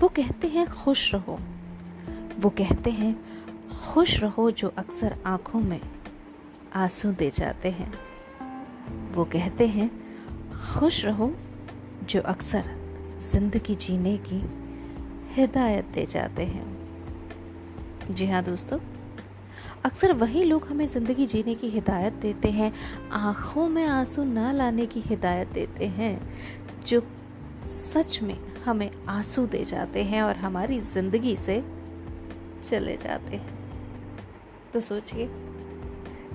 वो कहते हैं, खुश रहो। वो कहते हैं, खुश रहो जो अक्सर आँखों में आँसू दे जाते हैं। वो कहते हैं, खुश रहो जो अक्सर ज़िंदगी जीने की हिदायत दे जाते हैं। जी हाँ दोस्तों, अक्सर वही लोग हमें ज़िंदगी जीने की हिदायत देते हैं, आँखों में आँसू ना लाने की हिदायत देते हैं, जो सच में हमें आँसू दे जाते हैं और हमारी ज़िंदगी से चले जाते हैं। तो सोचिए,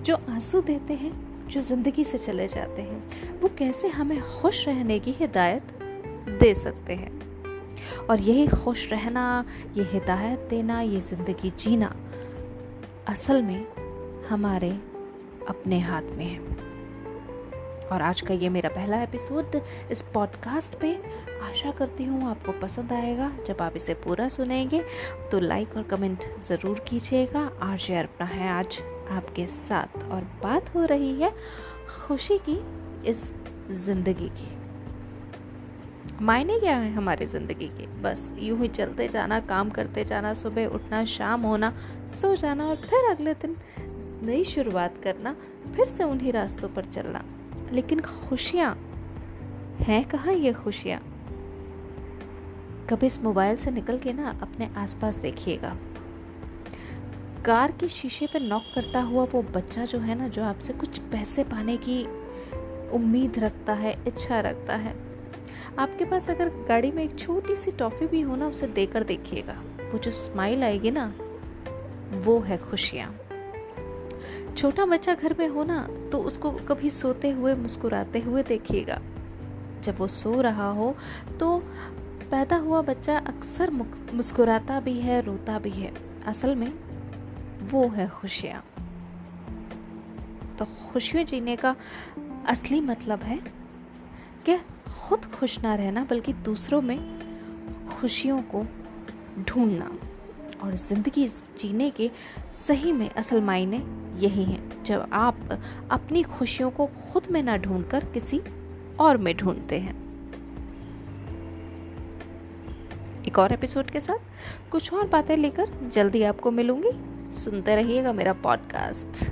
जो आँसू देते हैं, जो ज़िंदगी से चले जाते हैं, वो कैसे हमें खुश रहने की हिदायत दे सकते हैं? और यही खुश रहना, ये हिदायत देना, ये ज़िंदगी जीना असल में हमारे अपने हाथ में है। और आज का ये मेरा पहला एपिसोड इस पॉडकास्ट पे। आशा करती हूँ आपको पसंद आएगा। जब आप इसे पूरा सुनेंगे तो लाइक और कमेंट ज़रूर कीजिएगा। आर शेयर अपना है आज आपके साथ और बात हो रही है खुशी की इस ज़िंदगी की। मायने क्या है हमारी ज़िंदगी के? बस यूँ ही चलते जाना, काम करते जाना, सुबह उठना, शाम होना, सो जाना और फिर अगले दिन नई शुरुआत करना, फिर से उन्हीं रास्तों पर चलना। लेकिन खुशियाँ? हैं कहाँ ये खुशियाँ? कभी इस मोबाइल से निकल के ना अपने आसपास देखिएगा। कार के शीशे पर नॉक करता हुआ वो बच्चा जो है ना, जो आपसे कुछ पैसे पाने की उम्मीद रखता है, इच्छा रखता है, आपके पास अगर गाड़ी में एक छोटी सी टॉफ़ी भी हो ना, उसे देकर देखिएगा। वो जो स्माइल आएगी ना, वो है खुशियाँ। छोटा बच्चा घर में हो ना तो उसको कभी सोते हुए, मुस्कुराते हुए देखिएगा। जब वो सो रहा हो तो पैदा हुआ बच्चा अक्सर मुस्कुराता भी है, रोता भी है। असल में, वो है खुशियाँ। तो खुशियों जीने का असली मतलब है कि खुद खुश ना रहना, बल्कि दूसरों में खुशियों को ढूंढना और ज़िंदगी जीने के सही में असल मायने यही है, जब आप अपनी खुशियों को खुद में ना ढूंढकर किसी और में ढूंढते हैं। एक और एपिसोड के साथ कुछ और बातें लेकर जल्दी आपको मिलूँगी। सुनते रहिएगा मेरा पॉडकास्ट